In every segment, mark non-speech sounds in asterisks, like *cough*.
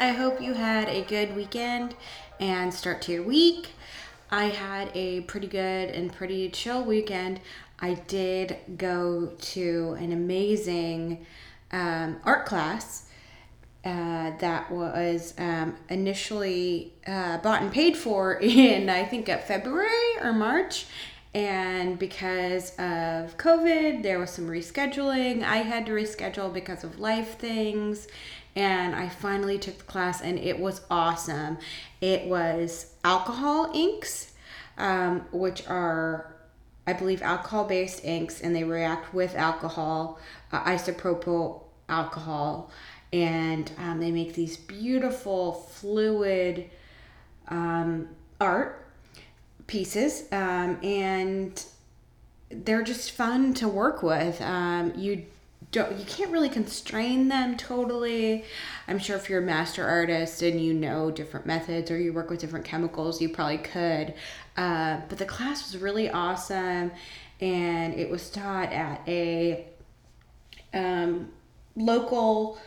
I hope you had a good weekend and start to your week. I had a pretty good and pretty chill weekend. I did go to an amazing um, art class uh, that was um, initially uh, bought and paid for *laughs* in, I think, at February or March. And because of COVID, there was some rescheduling. I had to reschedule because of life things. And I finally took the class, and it was awesome. It was alcohol inks, um, which are, I believe, alcohol based inks, and they react with alcohol, uh, isopropyl alcohol and um, they make these beautiful fluid um, art pieces um, and they're just fun to work with um, you don't you can't really constrain them totally i'm sure if you're a master artist and you know different methods or you work with different chemicals you probably could uh, but the class was really awesome and it was taught at a um, local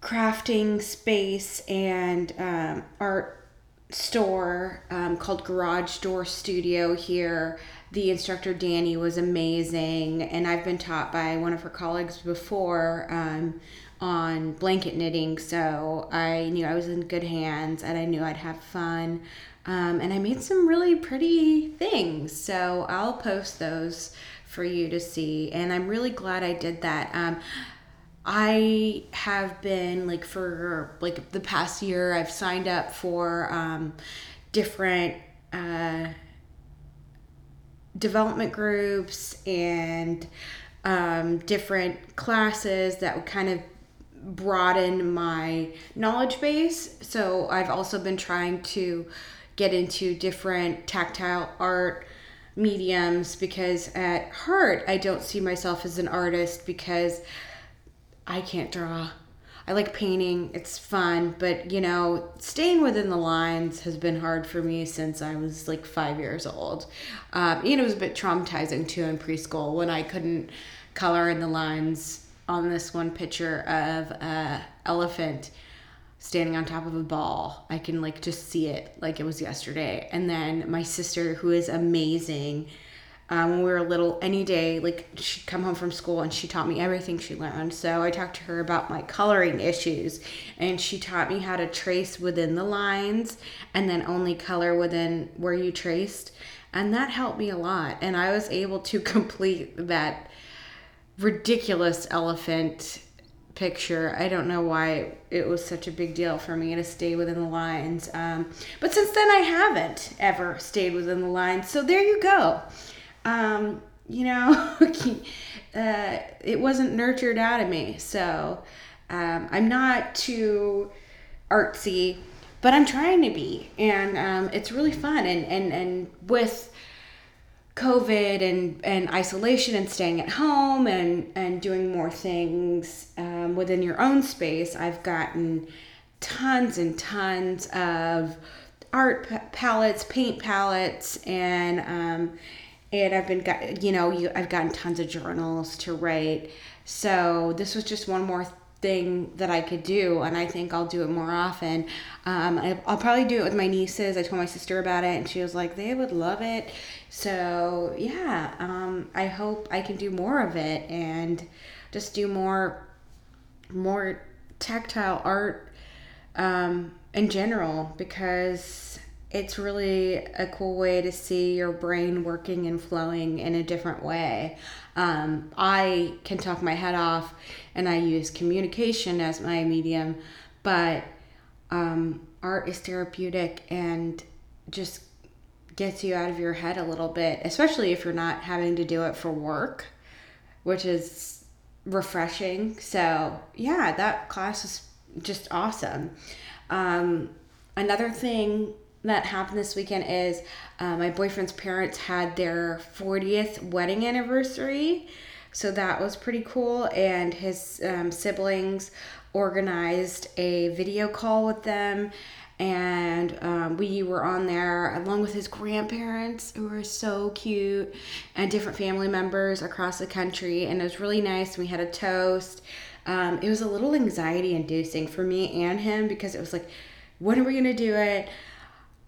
crafting space and um, art store um, called Garage Door Studio here. The instructor Danny was amazing, and I've been taught by one of her colleagues before um, on blanket knitting, so I knew I was in good hands and I knew I'd have fun. Um, and I made some really pretty things, so I'll post those for you to see. And I'm really glad I did that. Um, I have been like for like the past year, I've signed up for um, different uh, development groups and um, different classes that would kind of broaden my knowledge base. So I've also been trying to get into different tactile art mediums because at heart I don't see myself as an artist because I can't draw. I like painting, it's fun, but you know, staying within the lines has been hard for me since I was like five years old. Um, and it was a bit traumatizing too in preschool when I couldn't color in the lines on this one picture of a elephant standing on top of a ball. I can like just see it like it was yesterday. And then my sister, who is amazing, um, when we were little, any day, like she'd come home from school and she taught me everything she learned. So I talked to her about my coloring issues, and she taught me how to trace within the lines and then only color within where you traced. And that helped me a lot. And I was able to *laughs* complete that ridiculous elephant picture. I don't know why it was such a big deal for me to stay within the lines. Um, but since then, I haven't ever stayed within the lines. So there you go um, you know, *laughs* uh, it wasn't nurtured out of me. So um, I'm not too artsy, but I'm trying to be, and um, it's really fun. And and and with COVID and and isolation and staying at home and and doing more things um, within your own space, I've gotten tons and tons of art palettes, paint palettes, and um, and I've been got you know you I've gotten tons of journals to write. So this was just one more thing that I could do, and I think I'll do it more often. Um, I, will probably do it with my nieces. I told my sister about it, and she was like, they would love it. So yeah, um, I hope I can do more of it and just do more, more tactile art um, in general because it's really a cool way to see your brain working and flowing in a different way. Um, I can talk my head off and I use communication as my medium, but um, art is therapeutic and just gets you out of your head a little bit, especially if you're not having to do it for work, which is refreshing. So, yeah, that class is just awesome. Um, another thing that happened this weekend is uh, my boyfriend's parents had their 40th wedding anniversary. So that was pretty cool. And his um, siblings organized a video call with them. And um, we were on there along with his grandparents, who were so cute, and different family members across the country. And it was really nice. We had a toast. Um, it was a little anxiety inducing for me and him because it was like, when are we gonna do it?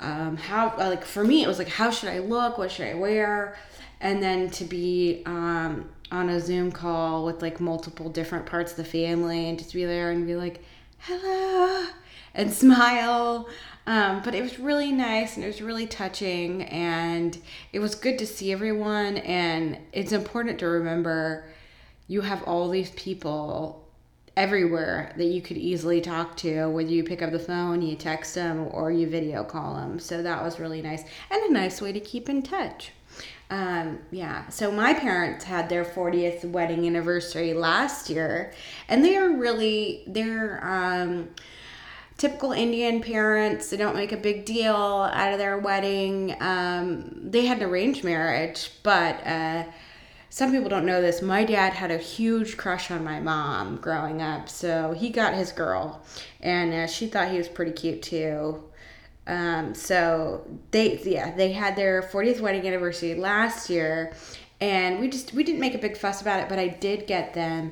Um, how like for me it was like how should I look? What should I wear? And then to be um, on a Zoom call with like multiple different parts of the family and just be there and be like, hello, and *laughs* smile. Um, but it was really nice and it was really touching and it was good to see everyone. And it's important to remember you have all these people everywhere that you could easily talk to whether you pick up the phone you text them or you video call them so that was really nice and a nice way to keep in touch. Um, yeah so my parents had their 40th wedding anniversary last year and they are really they're um, typical indian parents. They don't make a big deal out of their wedding. Um, they had an arranged marriage but uh, some people don't know this. My dad had a huge crush on my mom growing up, so he got his girl, and uh, she thought he was pretty cute too. Um, so they, yeah, they had their 40th wedding anniversary last year, and we just we didn't make a big fuss about it, but I did get them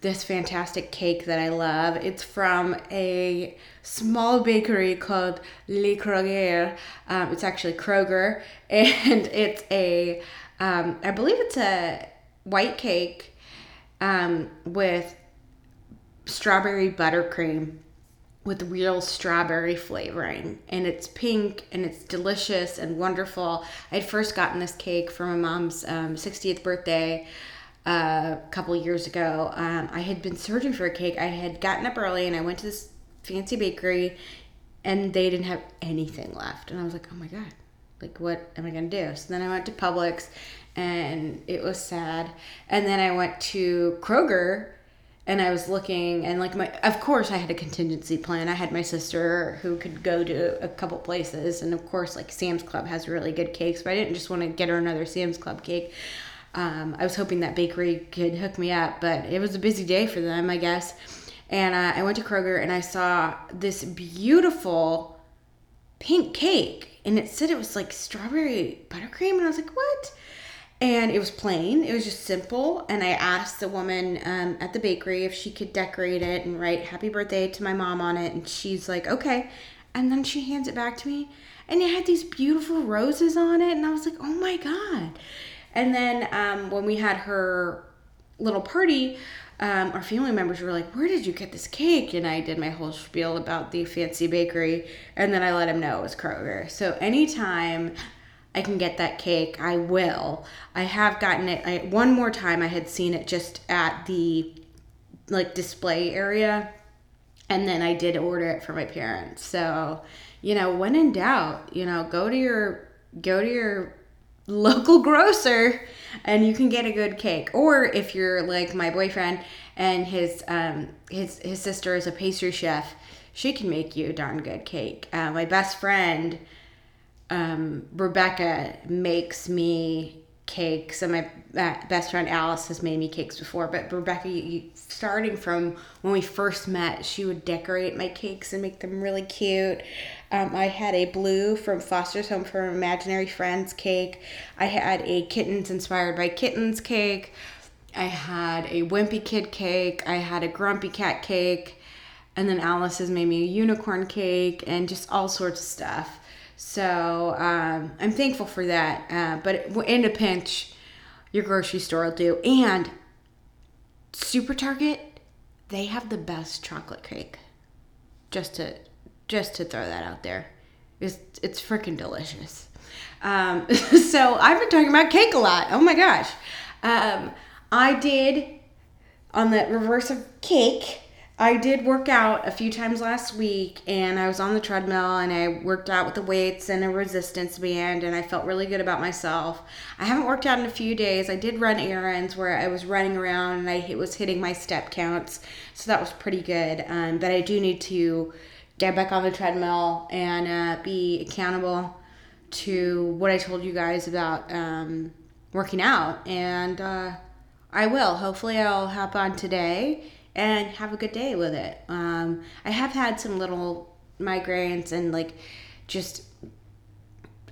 this fantastic cake that I love. It's from a small bakery called Le Kroger. Um, it's actually Kroger, *laughs* and it's a um, I believe it's a white cake um, with strawberry buttercream with real strawberry flavoring. And it's pink and it's delicious and wonderful. I'd first gotten this cake for my mom's um, 60th birthday uh, a couple years ago. Um, i had been searching for a cake. I had gotten up early and i went to this fancy bakery and they didn't have anything left. And i was like oh my god like what am i going to do? So then i went to publix and it was sad. And then i went to kroger and i was looking and like my of course i had a contingency plan. I had my sister who could go to a couple places and of course like sam's club has really good cakes but i didn't just want to get her another sam's club cake. Um, i was hoping that bakery could hook me up but it was a busy day for them i guess. And uh, i went to kroger and i saw this beautiful pink cake and it said it was like strawberry buttercream and i was like what? And it was plain. It was just simple. And i asked the woman um, at the bakery if she could decorate it and write happy birthday to my mom on it and she's like okay. And then she hands it back to me and it had these beautiful roses on it and i was like oh my god. And then um, when we had her little party um, our family members were like, "Where did you get this cake?" And I did my whole spiel about the fancy bakery, and then I let him know it was Kroger. So anytime I can get that cake, I will. I have gotten it I, one more time. I had seen it just at the like display area, and then I did order it for my parents. So you know, when in doubt, you know, go to your go to your local grocer and you can get a good cake. Or if you're like my boyfriend and his um his his sister is a pastry chef she can make you a darn good cake. Uh, my best friend um, rebecca makes me cakes and my uh, best friend alice has made me cakes before. But rebecca starting from when we first met she would decorate my cakes and make them really cute um, I had a blue from Foster's Home for Imaginary Friends cake. I had a kittens inspired by kittens cake. I had a wimpy kid cake. I had a grumpy cat cake. And then Alice has made me a unicorn cake and just all sorts of stuff. So um, I'm thankful for that. Uh, but in a pinch, your grocery store will do. And Super Target, they have the best chocolate cake. Just to just to throw that out there. It's it's freaking delicious. Um, *laughs* so I've been talking about cake a lot. Oh my gosh. Um, I did on the reverse of cake. I did work out a few times last week and I was on the treadmill and I worked out with the weights and a resistance band and I felt really good about myself. I haven't worked out in a few days. I did run errands where I was running around and I was hitting my step counts. So that was pretty good. Um, but I do need to get back on the treadmill and uh, be accountable to what I told you guys about um, working out. And uh, I will. Hopefully, I'll hop on today and have a good day with it. Um, I have had some little migraines and like just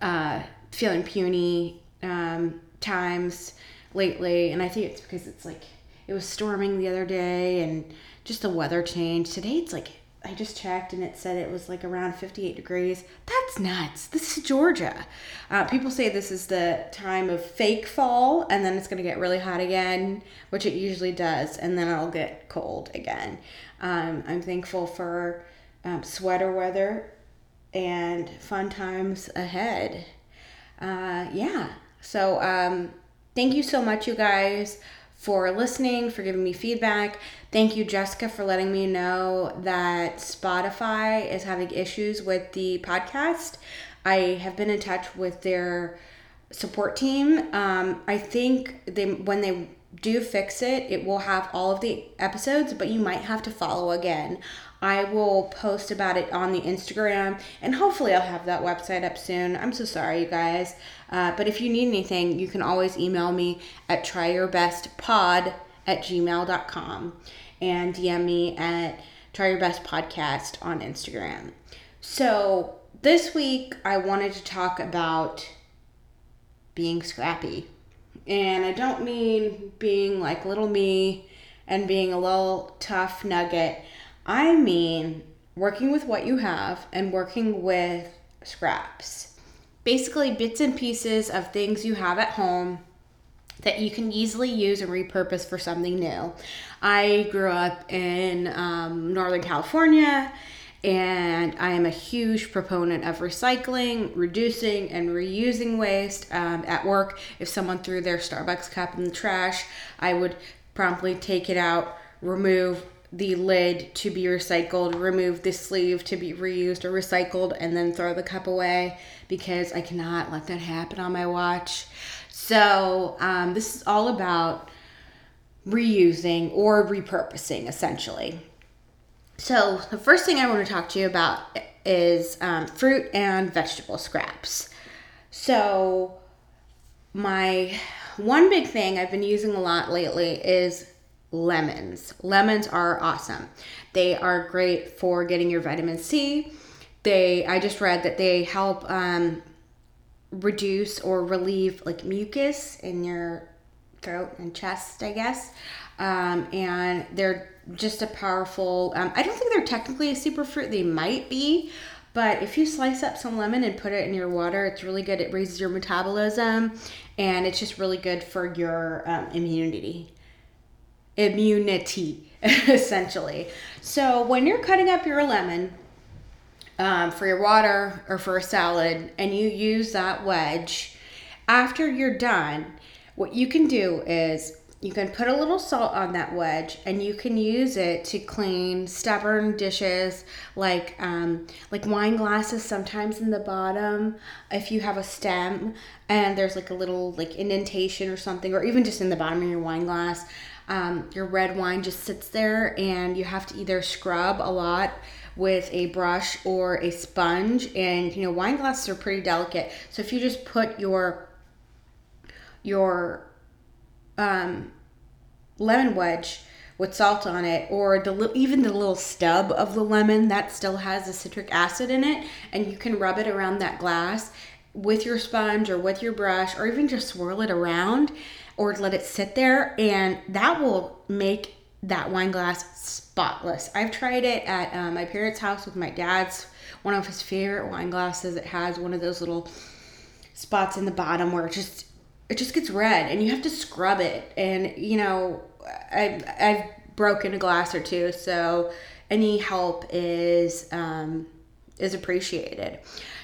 uh, feeling puny um, times lately, and I think it's because it's like it was storming the other day and just the weather changed. Today it's like I just checked and it said it was like around 58 degrees. That's nuts. This is Georgia. Uh, people say this is the time of fake fall and then it's going to get really hot again, which it usually does, and then it'll get cold again. Um, I'm thankful for um, sweater weather and fun times ahead. Uh, yeah. So, um, thank you so much, you guys, for listening, for giving me feedback. Thank you, Jessica, for letting me know that Spotify is having issues with the podcast. I have been in touch with their support team. Um, I think they when they do fix it, it will have all of the episodes, but you might have to follow again. I will post about it on the Instagram and hopefully I'll have that website up soon. I'm so sorry, you guys. Uh, but if you need anything, you can always email me at tryyourbestpod at gmail.com and DM me at Try Your Best Podcast on Instagram. So this week I wanted to talk about being scrappy. And I don't mean being like little me and being a little tough nugget. I mean working with what you have and working with scraps. Basically, bits and pieces of things you have at home that you can easily use and repurpose for something new. I grew up in um, Northern California and I am a huge proponent of recycling, reducing, and reusing waste. Um, at work, if someone threw their Starbucks cup in the trash, I would promptly take it out, remove the lid to be recycled, remove the sleeve to be reused or recycled, and then throw the cup away because I cannot let that happen on my watch. So, um, this is all about reusing or repurposing essentially. So, the first thing I want to talk to you about is um, fruit and vegetable scraps. So, my one big thing I've been using a lot lately is lemons. Lemons are awesome. They are great for getting your vitamin C. They I just read that they help um, reduce or relieve like mucus in your throat and chest, I guess. Um, and they're just a powerful. Um, I don't think they're technically a superfruit. They might be, but if you slice up some lemon and put it in your water, it's really good. It raises your metabolism, and it's just really good for your um, immunity immunity, *laughs* essentially. So when you're cutting up your lemon um, for your water or for a salad, and you use that wedge, after you're done, what you can do is you can put a little salt on that wedge and you can use it to clean stubborn dishes like um, like wine glasses sometimes in the bottom if you have a stem and there's like a little like indentation or something or even just in the bottom of your wine glass. Um, your red wine just sits there and you have to either scrub a lot with a brush or a sponge and you know wine glasses are pretty delicate. So if you just put your your um, lemon wedge with salt on it or the even the little stub of the lemon that still has the citric acid in it and you can rub it around that glass with your sponge or with your brush or even just swirl it around or let it sit there and that will make that wine glass spotless. I've tried it at um, my parents' house with my dad's one of his favorite wine glasses. It has one of those little spots in the bottom where it just it just gets red and you have to scrub it. And you know I've, I've broken a glass or two so any help is um, is appreciated.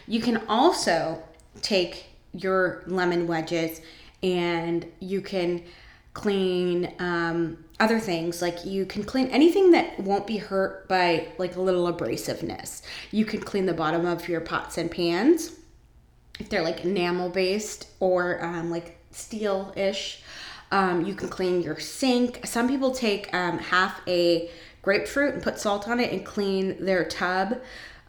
You can also take your lemon wedges and you can clean um, other things. Like you can clean anything that won't be hurt by like a little abrasiveness. You can clean the bottom of your pots and pans if they're like enamel based or um, like steel-ish um, you can clean your sink. Some people take um, half a grapefruit and put salt on it and clean their tub.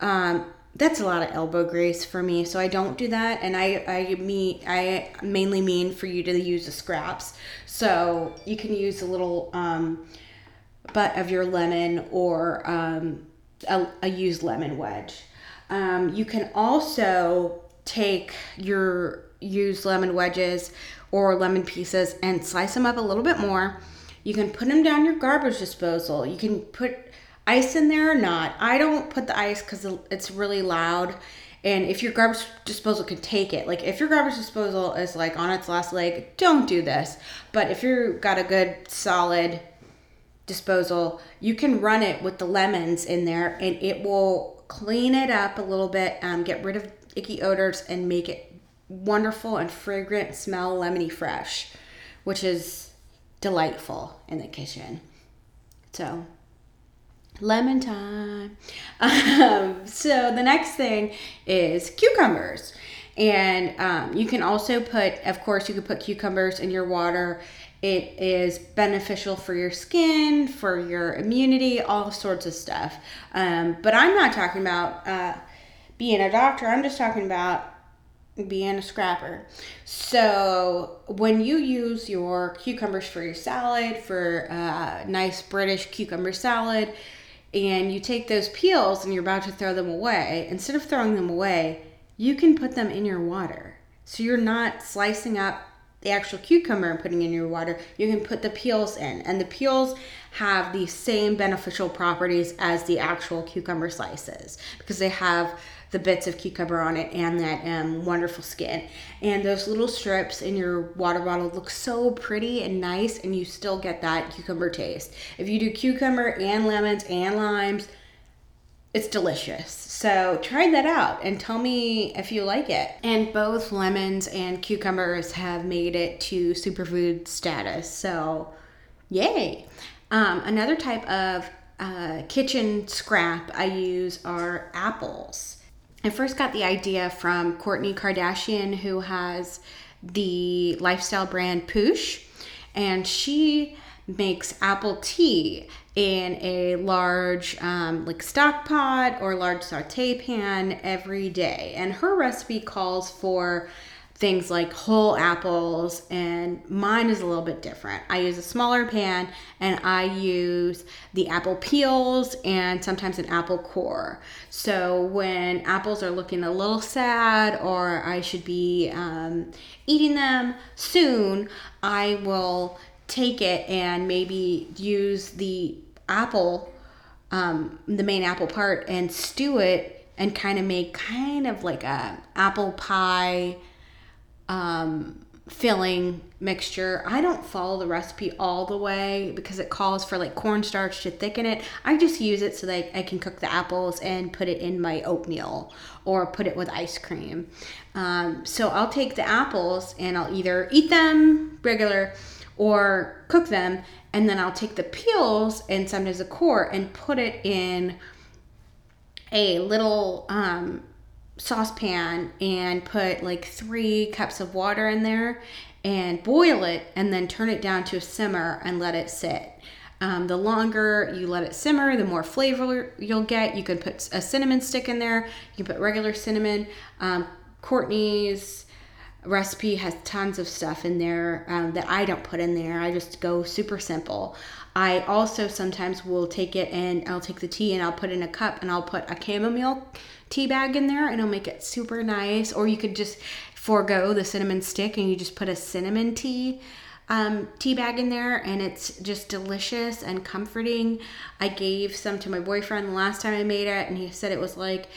Um, that's a lot of elbow grease for me so i don't do that and i i mean i mainly mean for you to use the scraps. So you can use a little um, butt of your lemon or um, a, a, used lemon wedge. Um, you can also take your used lemon wedges or lemon pieces and slice them up a little bit more You can put them down your garbage disposal. You can put ice in there or not. I don't put the ice because it's really loud. And if your garbage disposal can take it, like if your garbage disposal is like on its last leg, don't do this. But if you've got a good solid disposal, you can run it with the lemons in there and it will clean it up a little bit, um, get rid of icky odors, and make it wonderful and fragrant, smell lemony fresh, which is delightful in the kitchen. So, lemon time. *laughs* Um, so, the next thing is cucumbers. And um, you can also put, of course, you can put cucumbers in your water it is beneficial for your skin, for your immunity, all sorts of stuff. Um, but I'm not talking about uh, being a doctor, I'm just talking about being a scrapper. So when you use your cucumbers for your salad, for a nice British cucumber salad, and you take those peels and you're about to throw them away, instead of throwing them away, you can put them in your water. So you're not slicing up the actual cucumber and putting in your water, you can put the peels in. And the peels have the same beneficial properties as the actual cucumber slices because they have the bits of cucumber on it and that um, wonderful skin. And those little strips in your water bottle look so pretty and nice, and you still get that cucumber taste. If you do cucumber and lemons and limes, it's delicious. So try that out and tell me if you like it. And both lemons and cucumbers have made it to superfood status. So yay. Um, another type of uh, kitchen scrap I use are apples. I first got the idea from Kourtney Kardashian, who has the lifestyle brand Poosh, and she makes apple tea in a large um, like stock pot or large saute pan every day. And her recipe calls for things like whole apples and mine is a little bit different. I use a smaller pan and i use the apple peels and sometimes an apple core. So when apples are looking a little sad or i should be um, eating them soon i will take it and maybe use the apple, um, the main apple part, and stew it and kind of make kind of like a apple pie um, filling mixture. I don't follow the recipe all the way because it calls for like cornstarch to thicken it. I just use it so that I can cook the apples and put it in my oatmeal or put it with ice cream. Um, so I'll take the apples and I'll either eat them regular or cook them and then I'll take the peels and sometimes the core and put it in a little um, saucepan and put like three cups of water in there and boil it and then turn it down to a simmer and let it sit. Um, the longer you let it simmer, the more flavor you'll get. You can put a cinnamon stick in there. You can put regular cinnamon. Um, Kourtney's recipe has tons of stuff in there um, that I don't put in there. I just go super simple. I also sometimes will take it and I'll take the tea and I'll put in a cup and I'll put a chamomile tea bag in there and I'll make it super nice. Or you could just forego the cinnamon stick and you just put a cinnamon tea um, tea bag in there and it's just delicious and comforting. I gave some to my boyfriend the last time I made it and he said it was like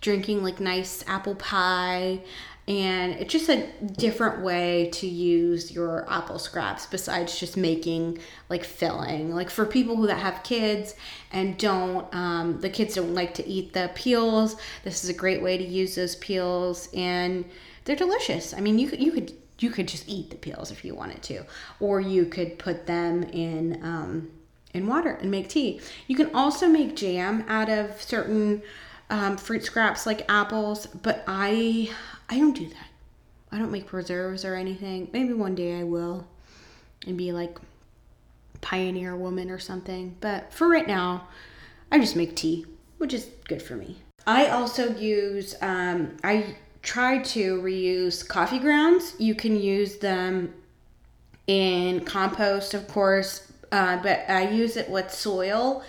drinking like nice apple pie and it's just a different way to use your apple scraps besides just making like filling. Like for people who that have kids and don't um, the kids don't like to eat the peels this is a great way to use those peels and they're delicious. I mean you could you could you could just eat the peels if you wanted to or you could put them in um, in water and make tea. You can also make jam out of certain um, fruit scraps like apples but i I don't do that. I don't make preserves or anything. Maybe one day I will and be like pioneer woman or something. But for right now, I just make tea, which is good for me. I also use, um, I try to reuse coffee grounds. You can use them in compost, of course, uh, but I use it with soil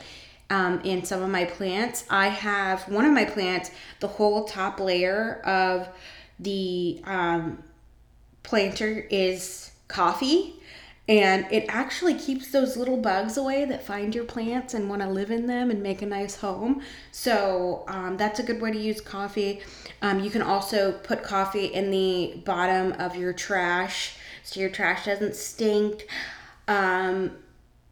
um, in some of my plants. I have one of my plants, the whole top layer of the um, planter is coffee and it actually keeps those little bugs away that find your plants and want to live in them and make a nice home. So um, that's a good way to use coffee. Um, you can also put coffee in the bottom of your trash so your trash doesn't stink. Um,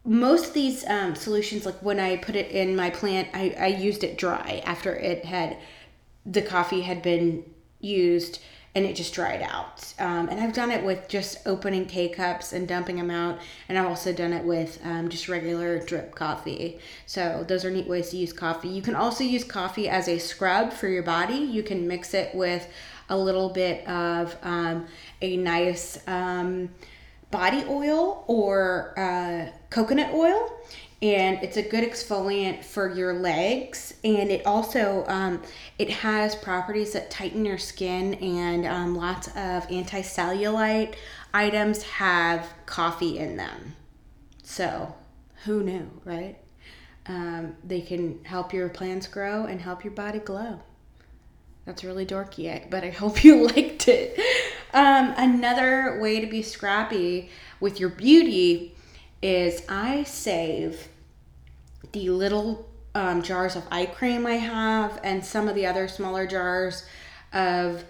most of these um, solutions, like when I put it in my plant, I, I used it dry after it had the coffee had been used and it just dried out. Um, and I've done it with just opening K cups and dumping them out. And I've also done it with um, just regular drip coffee. So those are neat ways to use coffee. You can also use coffee as a scrub for your body. You can mix it with a little bit of um, a nice um, body oil or uh, coconut oil and it's a good exfoliant for your legs and it also um, it has properties that tighten your skin and um, lots of anti-cellulite items have coffee in them. So who knew right? Um, they can help your plants grow and help your body glow. That's really dorky but i *laughs* hope you liked it. Um, another way to be scrappy with your beauty is I save the little um, jars of eye cream I have and some of the other smaller jars of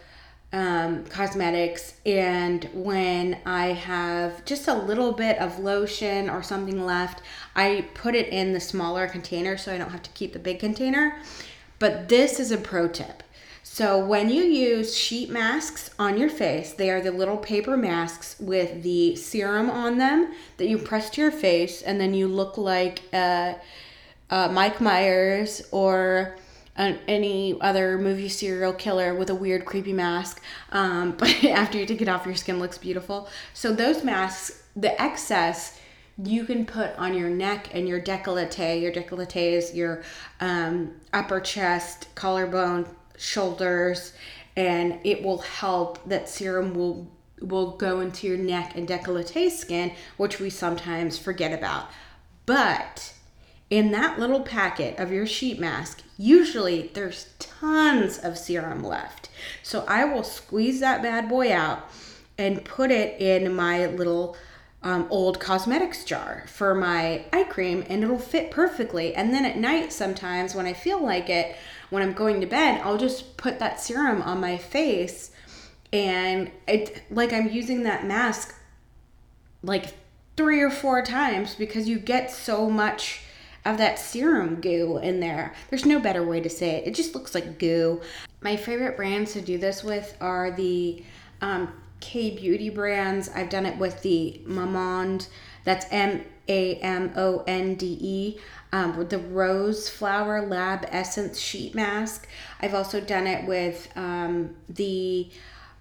um, cosmetics. And when I have just a little bit of lotion or something left, I put it in the smaller container so I don't have to keep the big container. But this is a pro tip. So when you use sheet masks on your face, they are the little paper masks with the serum on them that you press to your face, and then you look like uh, uh, Mike Myers or an, any other movie serial killer with a weird, creepy mask. Um, *laughs* but after you take it off, your skin looks beautiful. So those masks, the excess you can put on your neck and your décolleté. Your décolleté is your um, upper chest, collarbone, shoulders and it will help that serum will will go into your neck and décolleté skin which we sometimes forget about. But in that little packet of your sheet mask usually there's tons of serum left. So i will squeeze that bad boy out and put it in my little um, old cosmetics jar for my eye cream and it'll fit perfectly. And then at night sometimes when i feel like it when I'm going to bed, I'll just put that serum on my face and it like I'm using that mask like three or four times because you get so much of that serum goo in there. There's no better way to say it. It just looks like goo. My favorite brands to do this with are the um, K Beauty brands. I've done it with the Mamonde. That's M A M O N D E um, with the Rose Flower Lab Essence Sheet Mask. I've also done it with um, the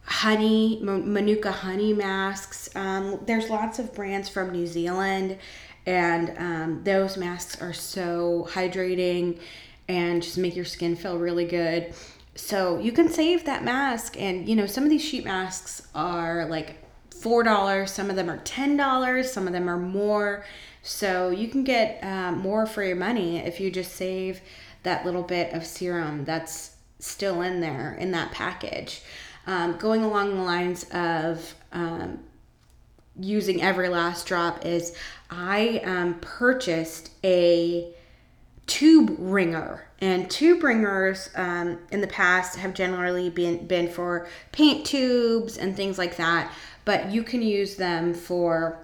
honey, Manuka honey masks. Um, there's lots of brands from New Zealand, and um, those masks are so hydrating and just make your skin feel really good. So you can save that mask, and you know, some of these sheet masks are like $4, some of them are $10, some of them are more. So you can get um, more for your money if you just save that little bit of serum that's still in there in that package. Um, going along the lines of um, using every last drop is I um, purchased a tube wringer and tube wringers um, in the past have generally been been for paint tubes and things like that but you can use them for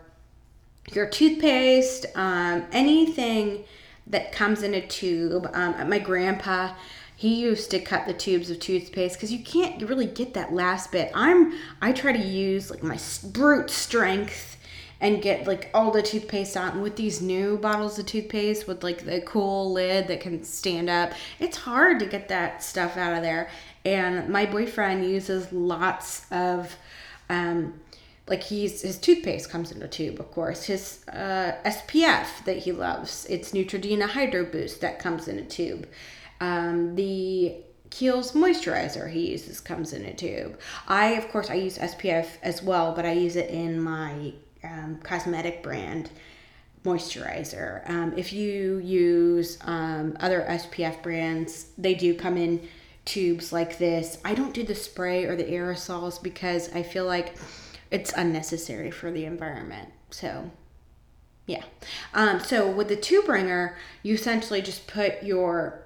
your toothpaste, um, anything that comes in a tube. Um, my grandpa, he used to cut the tubes of toothpaste because you can't really get that last bit. I'm I try to use like my brute strength and get like all the toothpaste out. And with these new bottles of toothpaste with like the cool lid that can stand up, it's hard to get that stuff out of there. And my boyfriend uses lots of um, like he's his toothpaste comes in a tube of course. His uh, spf that he loves it's neutrogena hydro boost that comes in a tube. Um, the Kiehl's moisturizer he uses comes in a tube. I of course i use spf as well but i use it in my um, cosmetic brand moisturizer. Um, if you use um, other spf brands they do come in tubes like this. I don't do the spray or the aerosols because i feel like it's unnecessary for the environment. So, yeah. Um, so with the tube wringer, you essentially just put your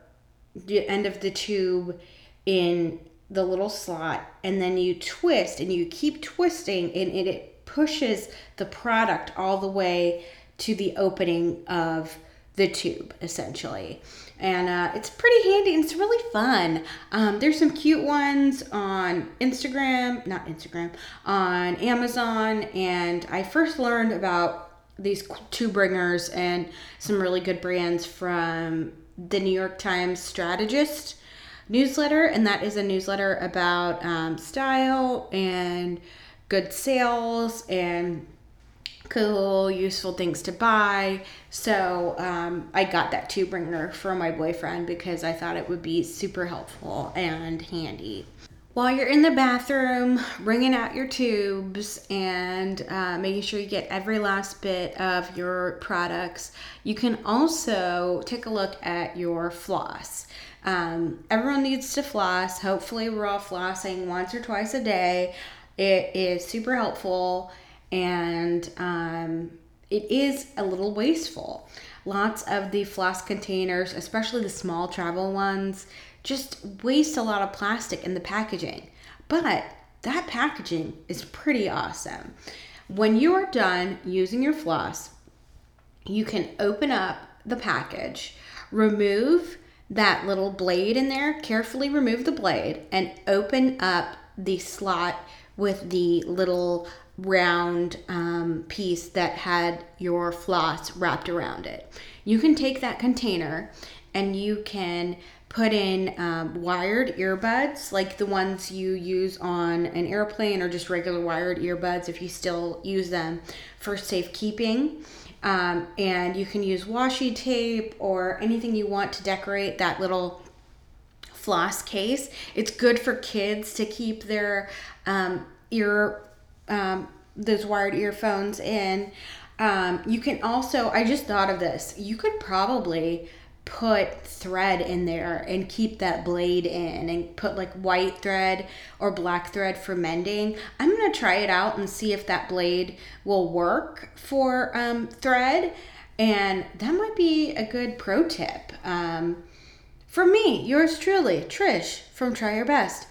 the end of the tube in the little slot and then you twist and you keep twisting and it, it pushes the product all the way to the opening of the tube essentially and uh, it's pretty handy and it's really fun. Um, there's some cute ones on instagram not instagram on amazon. And i first learned about these tube wringers and some really good brands from the new york times strategist newsletter, and that is a newsletter about um, style and good sales and cool, useful things to buy. So um, I got that tube wringer for my boyfriend because I thought it would be super helpful and handy. While you're in the bathroom, wringing out your tubes and uh, making sure you get every last bit of your products, you can also take a look at your floss. Um, everyone needs to floss. Hopefully, we're all flossing once or twice a day. It is super helpful and um, it is a little wasteful. Lots of the floss containers, especially the small travel ones, just waste a lot of plastic in the packaging. But that packaging is pretty awesome. When you are done using your floss, you can open up the package, remove that little blade in there, carefully remove the blade and open up the slot with the little round um, piece that had your floss wrapped around it. You can take that container and you can put in um, wired earbuds like the ones you use on an airplane or just regular wired earbuds if you still use them for safekeeping. Um, and you can use washi tape or anything you want to decorate that little floss case. It's good for kids to keep their um, ear, um, those wired earphones in. Um, you can also, I just thought of this, you could probably put thread in there and keep that blade in and put like white thread or black thread for mending. I'm going to try it out and see if that blade will work for um, thread. And that might be a good pro tip. Um, for me, yours truly, Trish from Try Your Best.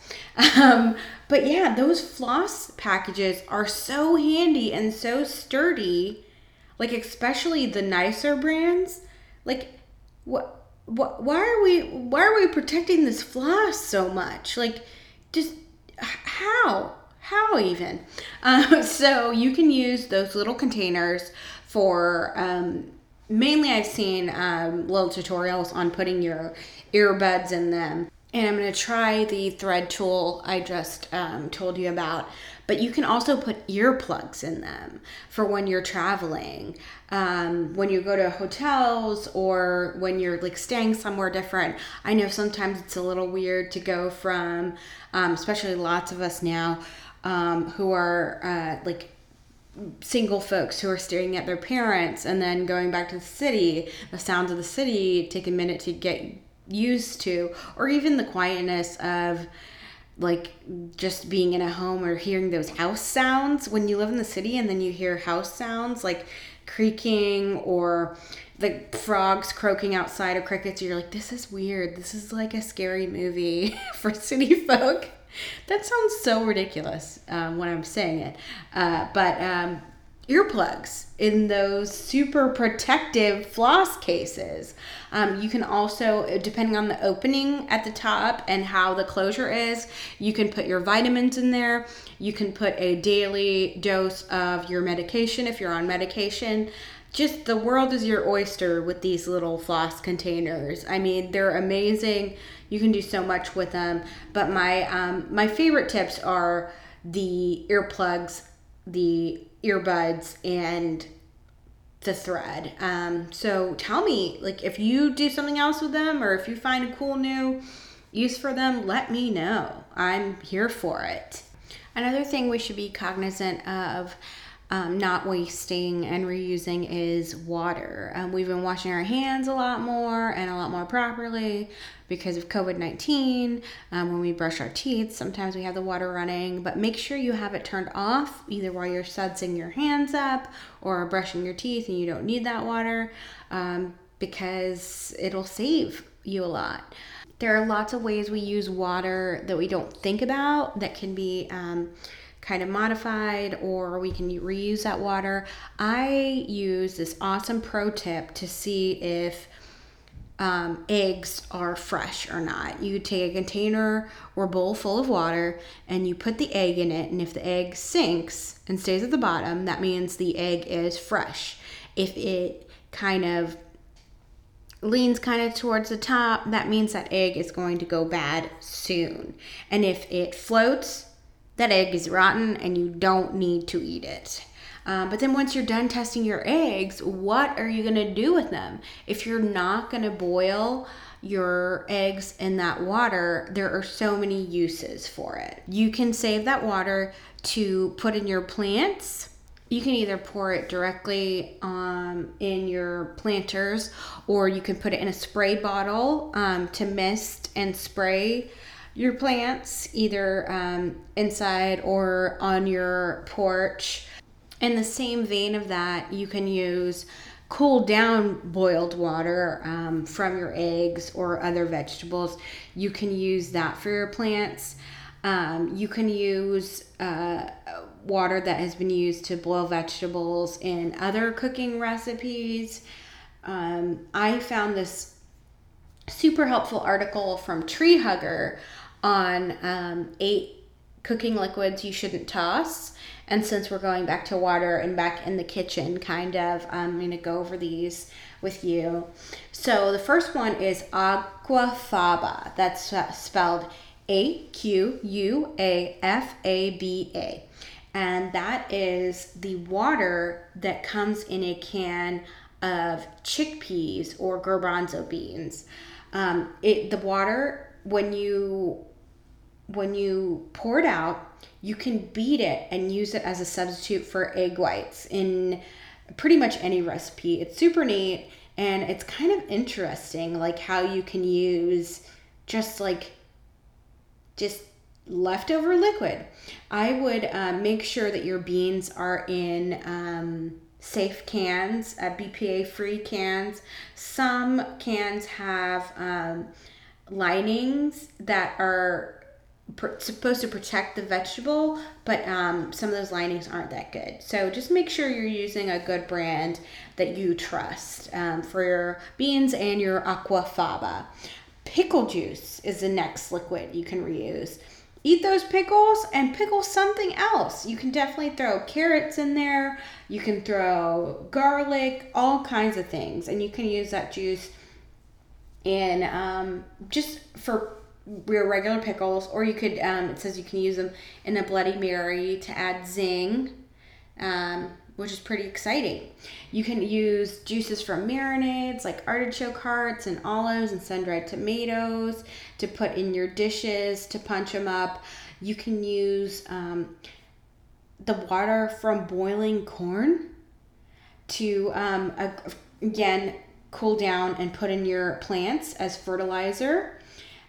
Um, but yeah, those floss packages are so handy and so sturdy. Like, especially the nicer brands. Like, what what why are we why are we protecting this floss so much like just how how even uh, *laughs* so you can use those little containers for um, mainly i've seen um, little tutorials on putting your earbuds in them. And i'm going to try the thread tool i just um, told you about. But you can also put earplugs in them for when you're traveling. Um, when you go to hotels or when you're like staying somewhere different. I know sometimes it's a little weird to go from um, especially lots of us now um, who are uh, like single folks who are staying at their parents and then going back to the city the sounds of the city take a minute to get used to or even the quietness of like just being in a home or hearing those house sounds. When you live in the city and then you hear house sounds like creaking or the frogs croaking outside of crickets you're like this is weird. This is like a scary movie *laughs* for city folk. That sounds so ridiculous um, when i'm saying it. Uh, but um, earplugs in those super protective floss cases. Um, you can also, depending on the opening at the top and how the closure is, you can put your vitamins in there. You can put a daily dose of your medication if you're on medication. Just the world is your oyster with these little floss containers. I mean, they're amazing. You can do so much with them. But my um, my favorite tips are the earplugs, the earbuds and the thread. Um, so tell me, like, if you do something else with them or if you find a cool new use for them, let me know. I'm here for it. Another thing we should be cognizant of um, not wasting and reusing is water. Um, we've been washing our hands a lot more and a lot more properly because of COVID 19. Um, when we brush our teeth, sometimes we have the water running, but make sure you have it turned off either while you're sudsing your hands up or brushing your teeth and you don't need that water um, because it'll save you a lot. There are lots of ways we use water that we don't think about that can be um, kind of modified or we can reuse that water. I use this awesome pro tip to see if um, eggs are fresh or not. You take a container or bowl full of water and you put the egg in it, and if the egg sinks and stays at the bottom, that means the egg is fresh. If it kind of leans kind of towards the top, that means that egg is going to go bad soon. And if it floats, that egg is rotten and you don't need to eat it. Um, but then once you're done testing your eggs, what are you going to do with them? If you're not going to boil your eggs in that water, there are so many uses for it. You can save that water to put in your plants. You can either pour it directly um, in your planters or you can put it in a spray bottle um, to mist and spray your plants either um, inside or on your porch. In the same vein of that, you can use cool down boiled water um, from your eggs or other vegetables. You can use that for your plants. Um, you can use uh, water that has been used to boil vegetables in other cooking recipes. Um, I found this super helpful article from Treehugger on um, eight cooking liquids you shouldn't toss. And since we're going back to water and back in the kitchen, kind of, I'm going to go over these with you. So the first one is aquafaba. That's uh, spelled A Q U A F A B A. And that is the water that comes in a can of chickpeas or garbanzo beans. Um, it the water when you when you pour it out, you can beat it and use it as a substitute for egg whites in pretty much any recipe. It's super neat and it's kind of interesting like how you can use just like just leftover liquid. I would uh, make sure that your beans are in um, safe cans, uh, BPA free cans. Some cans have um, linings that are supposed to protect the vegetable, but um, some of those linings aren't that good. So just make sure you're using a good brand that you trust um, for your beans and your aquafaba. Pickle juice is the next liquid you can reuse. Eat those pickles and pickle something else. You can definitely throw carrots in there. You can throw garlic, all kinds of things, and you can use that juice in um, just for your regular pickles, or you could, um, it says you can use them in a Bloody Mary to add zing, um, which is pretty exciting. You can use juices from marinades like artichoke hearts and olives and sun dried tomatoes to put in your dishes to punch them up. You can use um, the water from boiling corn to, um, again, cool down and put in your plants as fertilizer.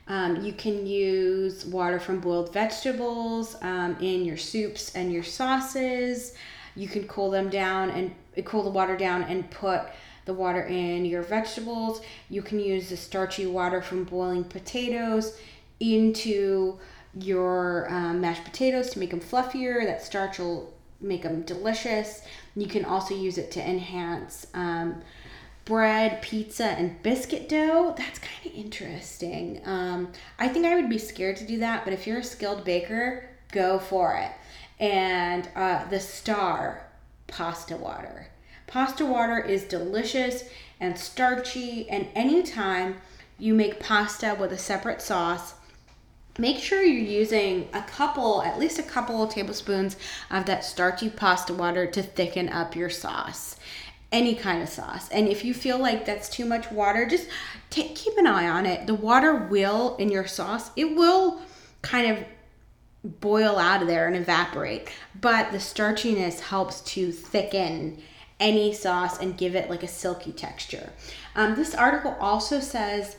Um, you can use water from boiled vegetables um, in your soups and your sauces. You can cool them down and cool the water down and put the water in your vegetables. You can use the starchy water from boiling potatoes into your um, mashed potatoes to make them fluffier. That starch will make them delicious. You can also use it to enhance um, bread, pizza, and biscuit dough. That's kind of interesting. Um, I think I would be scared to do that, but if you're a skilled baker, go for it. And uh, the star pasta water. Pasta water is delicious and starchy, and anytime you make pasta with a separate sauce, make sure you're using a couple, at least a couple of tablespoons of that starchy pasta water to thicken up your sauce any kind of sauce. And if you feel like that's too much water, just take, keep an eye on it. The water will in your sauce, it will kind of boil out of there and evaporate. But the starchiness helps to thicken any sauce and give it like a silky texture. Um, this article also says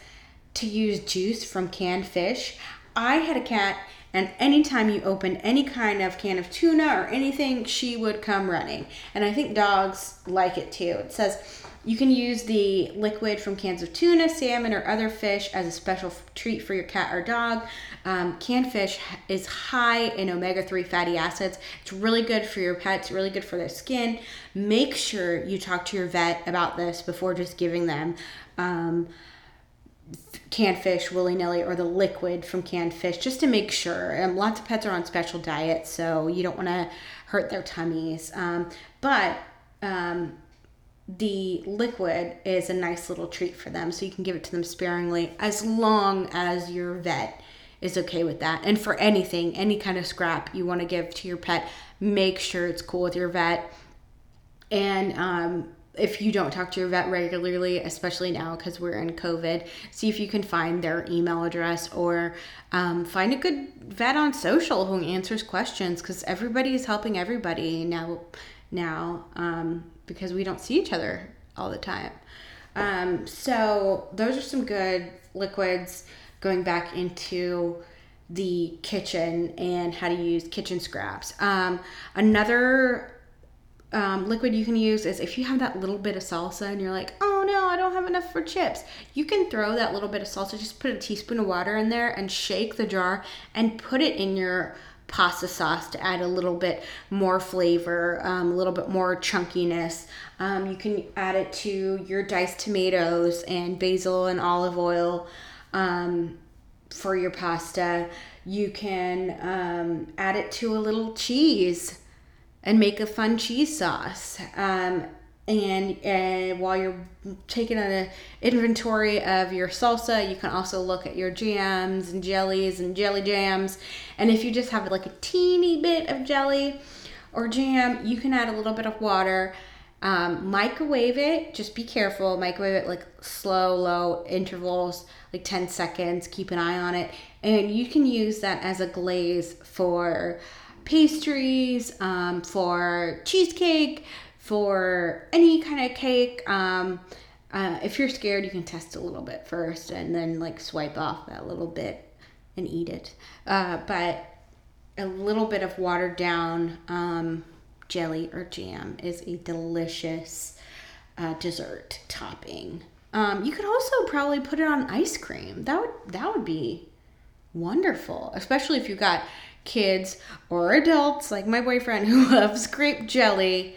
to use juice from canned fish. I had a cat, and anytime you open any kind of can of tuna or anything, she would come running. And I think dogs like it too. It says you can use the liquid from cans of tuna, salmon, or other fish as a special treat for your cat or dog. Um, canned fish is high in omega 3 fatty acids. It's really good for your pets, really good for their skin. Make sure you talk to your vet about this before just giving them. Um, canned fish willy nilly or the liquid from canned fish just to make sure. Um, lots of pets are on special diets, so you don't want to hurt their tummies. Um, but um, the liquid is a nice little treat for them, so you can give it to them sparingly as long as your vet is okay with that. And for anything, any kind of scrap you want to give to your pet, make sure it's cool with your vet. And um, if you don't talk to your vet regularly, especially now because we're in COVID, see if you can find their email address or um, find a good vet on social who answers questions because everybody is helping everybody now. Now, um, because we don't see each other all the time. Um, so those are some good liquids going back into the kitchen and how to use kitchen scraps. Um, another um, liquid you can use is if you have that little bit of salsa and you're like, oh no, I don't have enough for chips. You can throw that little bit of salsa, just put a teaspoon of water in there and shake the jar and put it in your pasta sauce to add a little bit more flavor, um, a little bit more chunkiness. Um, you can add it to your diced tomatoes and basil and olive oil um, for your pasta. You can um, add it to a little cheese and make a fun cheese sauce. Um, and, and while you're taking an inventory of your salsa, you can also look at your jams and jellies and jelly jams. And if you just have like a teeny bit of jelly or jam, you can add a little bit of water. Um, microwave it. Just be careful. Microwave it like slow, low intervals, like 10 seconds. Keep an eye on it. And you can use that as a glaze for pastries, um, for cheesecake, for any kind of cake. Um, uh, if you're scared, you can test a little bit first and then like swipe off that little bit and eat it. Uh, but a little bit of watered down um, jelly or jam is a delicious uh, dessert topping. Um, you could also probably put it on ice cream. That would that would be wonderful, especially if you've got kids or adults like my boyfriend who *laughs* loves grape jelly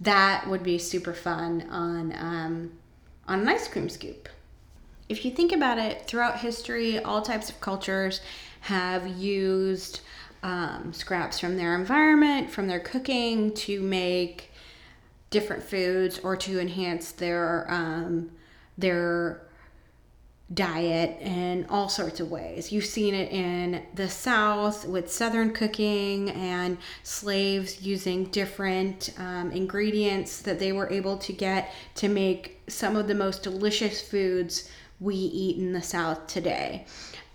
that would be super fun on um, on an ice cream scoop. If you think about it, throughout history, all types of cultures have used um, scraps from their environment, from their cooking, to make different foods or to enhance their um, their diet in all sorts of ways. You've seen it in the South with Southern cooking and slaves using different um, ingredients that they were able to get to make some of the most delicious foods we eat in the South today.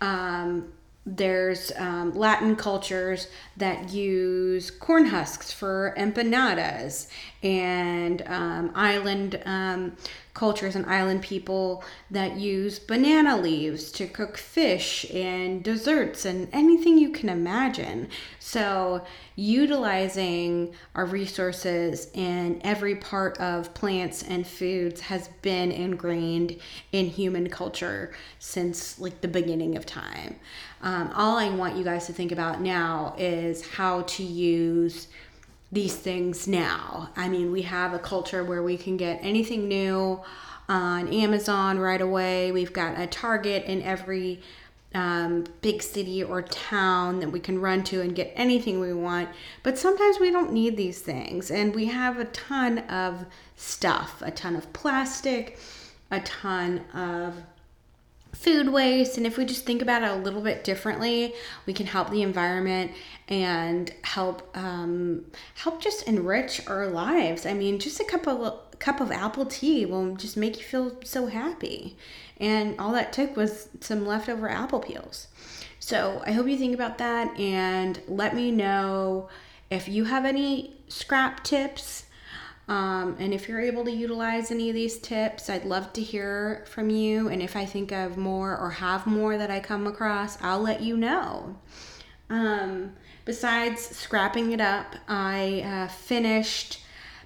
Um, there's um, Latin cultures that use corn husks for empanadas, and um, island um, cultures and island people that use banana leaves to cook fish and desserts and anything you can imagine. So, utilizing our resources in every part of plants and foods has been ingrained in human culture since like the beginning of time. Um, all I want you guys to think about now is how to use these things now. I mean, we have a culture where we can get anything new on Amazon right away. We've got a Target in every um, big city or town that we can run to and get anything we want. But sometimes we don't need these things, and we have a ton of stuff a ton of plastic, a ton of food waste and if we just think about it a little bit differently we can help the environment and help um, help just enrich our lives i mean just a cup of cup of apple tea will just make you feel so happy and all that took was some leftover apple peels So I hope you think about that and let me know if you have any scrap tips. Um, and if you're able to utilize any of these tips, I'd love to hear from you. And if I think of more or have more that I come across, I'll let you know. Um, besides scrapping it up, I uh, finished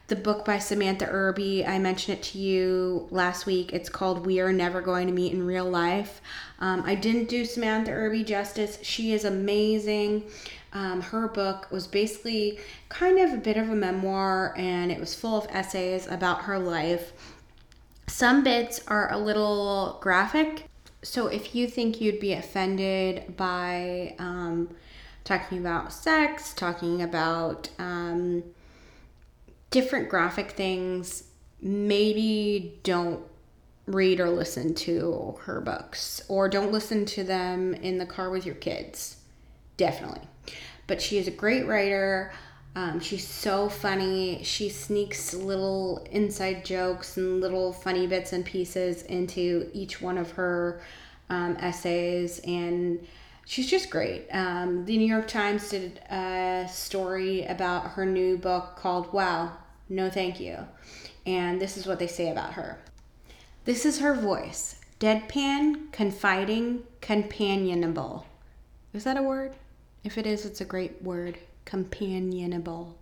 the book by Samantha Irby. I mentioned it to you last week. It's called We Are Never Going to Meet in Real Life. Um, I didn't do Samantha Irby justice. She is amazing. Um, her book was basically kind of a bit of a memoir and it was full of essays about her life. Some bits are a little graphic. So if you think you'd be offended by um, talking about sex, talking about um, different graphic things, maybe don't read or listen to her books or don't listen to them in the car with your kids. Definitely. But she is a great writer. Um, she's so funny. She sneaks little inside jokes and little funny bits and pieces into each one of her um, essays, and she's just great. Um, the New York Times did a story about her new book called Wow, No Thank You. And this is what they say about her. This is her voice deadpan, confiding, companionable. Is that a word? If it is, it's a great word. Companionable.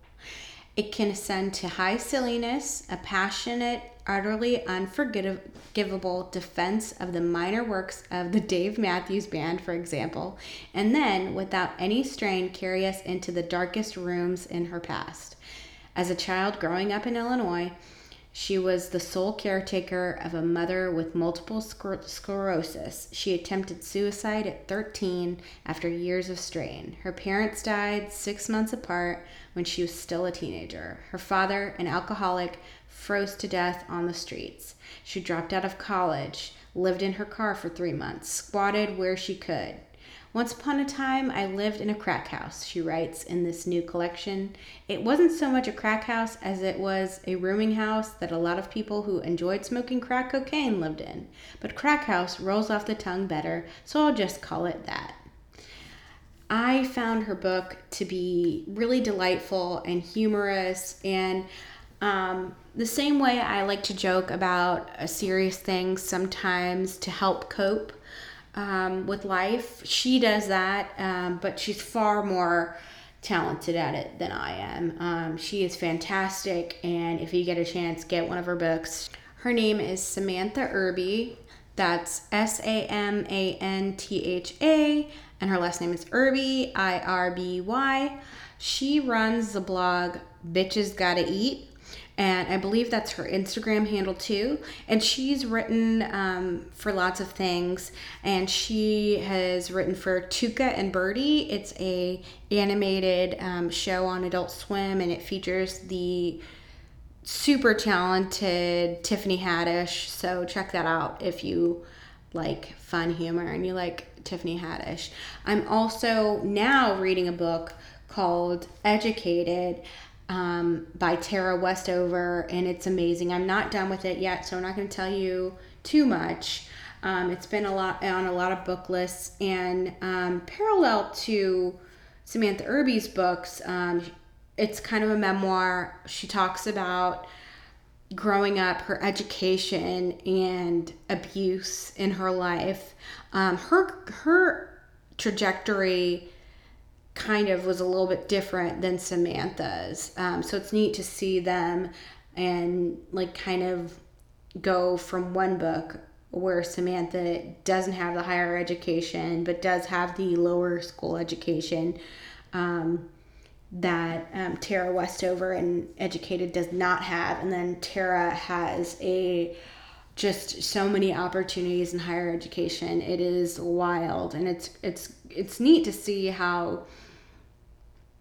It can ascend to high silliness, a passionate, utterly unforgivable defense of the minor works of the Dave Matthews Band, for example, and then, without any strain, carry us into the darkest rooms in her past. As a child growing up in Illinois, she was the sole caretaker of a mother with multiple scler- sclerosis. She attempted suicide at 13 after years of strain. Her parents died six months apart when she was still a teenager. Her father, an alcoholic, froze to death on the streets. She dropped out of college, lived in her car for three months, squatted where she could. Once upon a time, I lived in a crack house, she writes in this new collection. It wasn't so much a crack house as it was a rooming house that a lot of people who enjoyed smoking crack cocaine lived in. But crack house rolls off the tongue better, so I'll just call it that. I found her book to be really delightful and humorous and um, the same way I like to joke about a serious things sometimes to help cope um, with life. She does that, um, but she's far more talented at it than I am. Um, she is fantastic, and if you get a chance, get one of her books. Her name is Samantha Irby. That's S A M A N T H A, and her last name is Irby, I R B Y. She runs the blog Bitches Gotta Eat and I believe that's her Instagram handle too. And she's written um, for lots of things, and she has written for Tuca and Bertie. It's a animated um, show on Adult Swim, and it features the super talented Tiffany Haddish. So check that out if you like fun humor and you like Tiffany Haddish. I'm also now reading a book called Educated um, by Tara Westover, and it's amazing. I'm not done with it yet, so I'm not going to tell you too much. Um, it's been a lot on a lot of book lists, and um, parallel to Samantha Irby's books, um, it's kind of a memoir. She talks about growing up, her education, and abuse in her life. Um, her her trajectory kind of was a little bit different than Samantha's. Um, so it's neat to see them and like kind of go from one book where Samantha doesn't have the higher education but does have the lower school education um, that um, Tara Westover and Educated does not have. And then Tara has a just so many opportunities in higher education. It is wild and it's it's it's neat to see how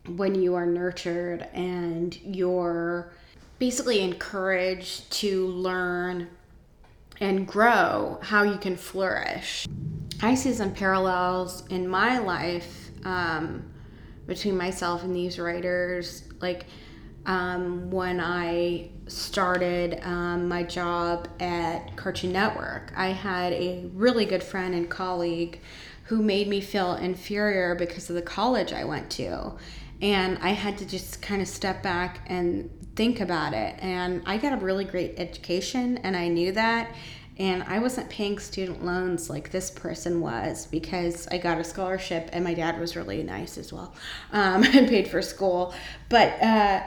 when you are nurtured and you're basically encouraged to learn and grow how you can flourish. I see some parallels in my life um, between myself and these writers. Like um, when I started um, my job at Cartoon Network, I had a really good friend and colleague who made me feel inferior because of the college I went to. And I had to just kind of step back and think about it. And I got a really great education, and I knew that. And I wasn't paying student loans like this person was because I got a scholarship, and my dad was really nice as well *laughs* um, and paid for school. But, uh,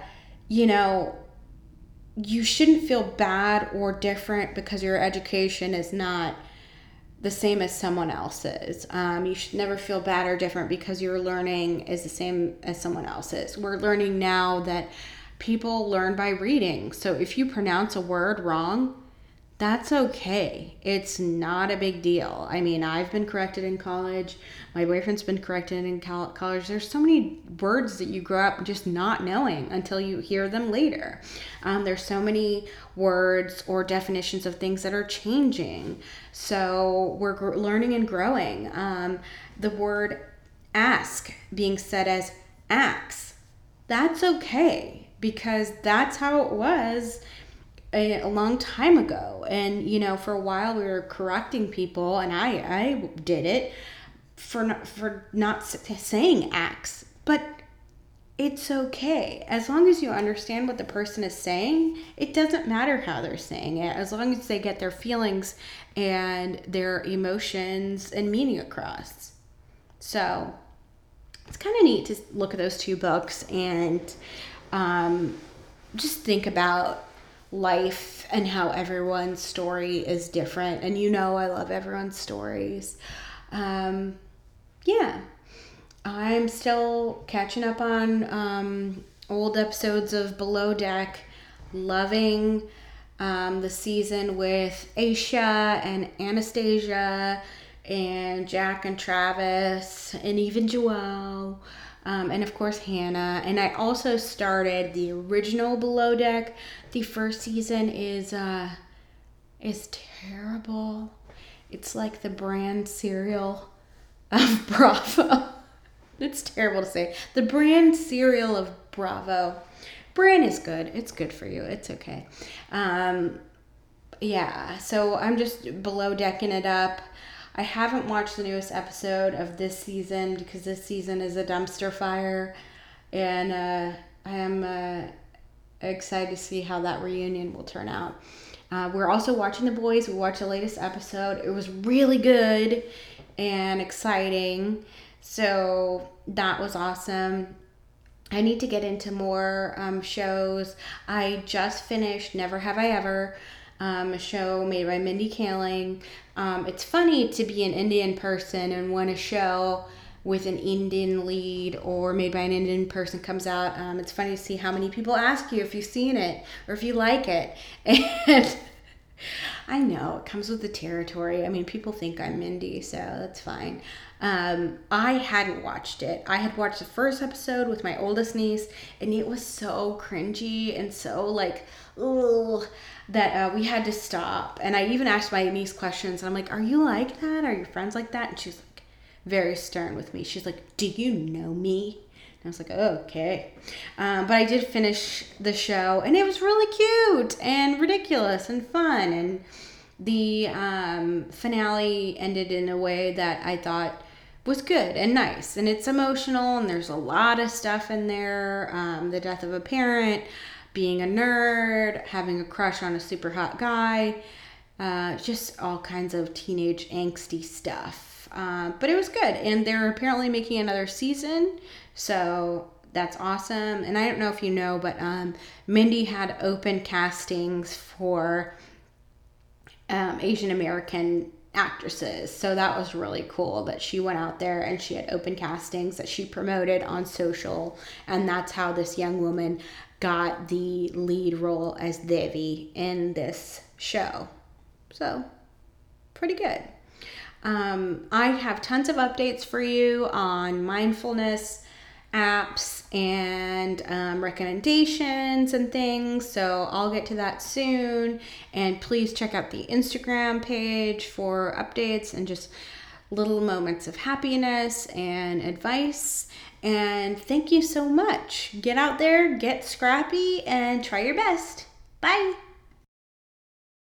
you know, you shouldn't feel bad or different because your education is not the same as someone else's. Um, you should never feel bad or different because your learning is the same as someone else's. We're learning now that people learn by reading. So if you pronounce a word wrong, that's okay. It's not a big deal. I mean, I've been corrected in college. My boyfriend's been corrected in college. There's so many words that you grow up just not knowing until you hear them later. Um, there's so many words or definitions of things that are changing. So we're gr- learning and growing. Um, the word ask being said as axe, that's okay because that's how it was a, long time ago. And you know for a while we were correcting people and i i did it for not for not saying acts. But it's okay. As long as you understand what the person is saying it doesn't matter how they're saying it as long as they get their feelings and their emotions and meaning across. So it's kind of neat to look at those two books and um, just think about life and how everyone's story is different. And you know, I love everyone's stories. Um, yeah, I'm still catching up on um, old episodes of Below Deck, loving um, the season with Aesha and Anastasia and Jack and Travis and even Joelle um, and of course Hannah. And I also started the original Below Deck. The first season is uh, is terrible. It's like the brand cereal of *laughs* Bravo. it's terrible to say. The brand cereal of Bravo. Bran is good. It's good for you. It's okay. Um, yeah, so I'm just below decking it up. I haven't watched the newest episode of this season because this season is a dumpster fire, and uh, I am uh, excited to see how that reunion will turn out. Uh, we're also watching The Boys. We watched the latest episode. It was really good and exciting. So that was awesome. I need to get into more um, shows. I just finished Never Have I Ever um, a show made by Mindy Kaling. Um, it's funny to be an Indian person and want a show with an Indian lead or made by an Indian person comes out, um, it's funny to see how many people ask you if you've seen it or if you like it. *laughs* And I know it comes with the territory. I mean, people think I'm Mindy, so that's fine. Um, I hadn't watched it. I had watched the first episode with my oldest niece, and it was so cringy and so like, ugh, that uh, we had to stop. And I even asked my niece questions, and I'm like, "Are you like that? Are your friends like that?" And she's very stern with me. She's like, "Do you know me?" And I was like, okay. Um, but I did finish the show, and it was really cute and ridiculous and fun. And the um, finale ended in a way that I thought was good and nice. And it's emotional, and there's a lot of stuff in there um, the death of a parent, being a nerd, having a crush on a super hot guy, uh, just all kinds of teenage angsty stuff. Uh, but it was good, and they're apparently making another season, so that's awesome. And I don't know if you know, but um, Mindy had open castings for um, Asian American actresses. So that was really cool that she went out there and she had open castings that she promoted on social. And that's how this young woman got the lead role as Devi in this show. So, pretty good. Um, I have tons of updates for you on mindfulness apps and um, recommendations and things. So I'll get to that soon. And please check out the Instagram page for updates and just little moments of happiness and advice. And thank you so much. Get out there, get scrappy, and try your best. Bye.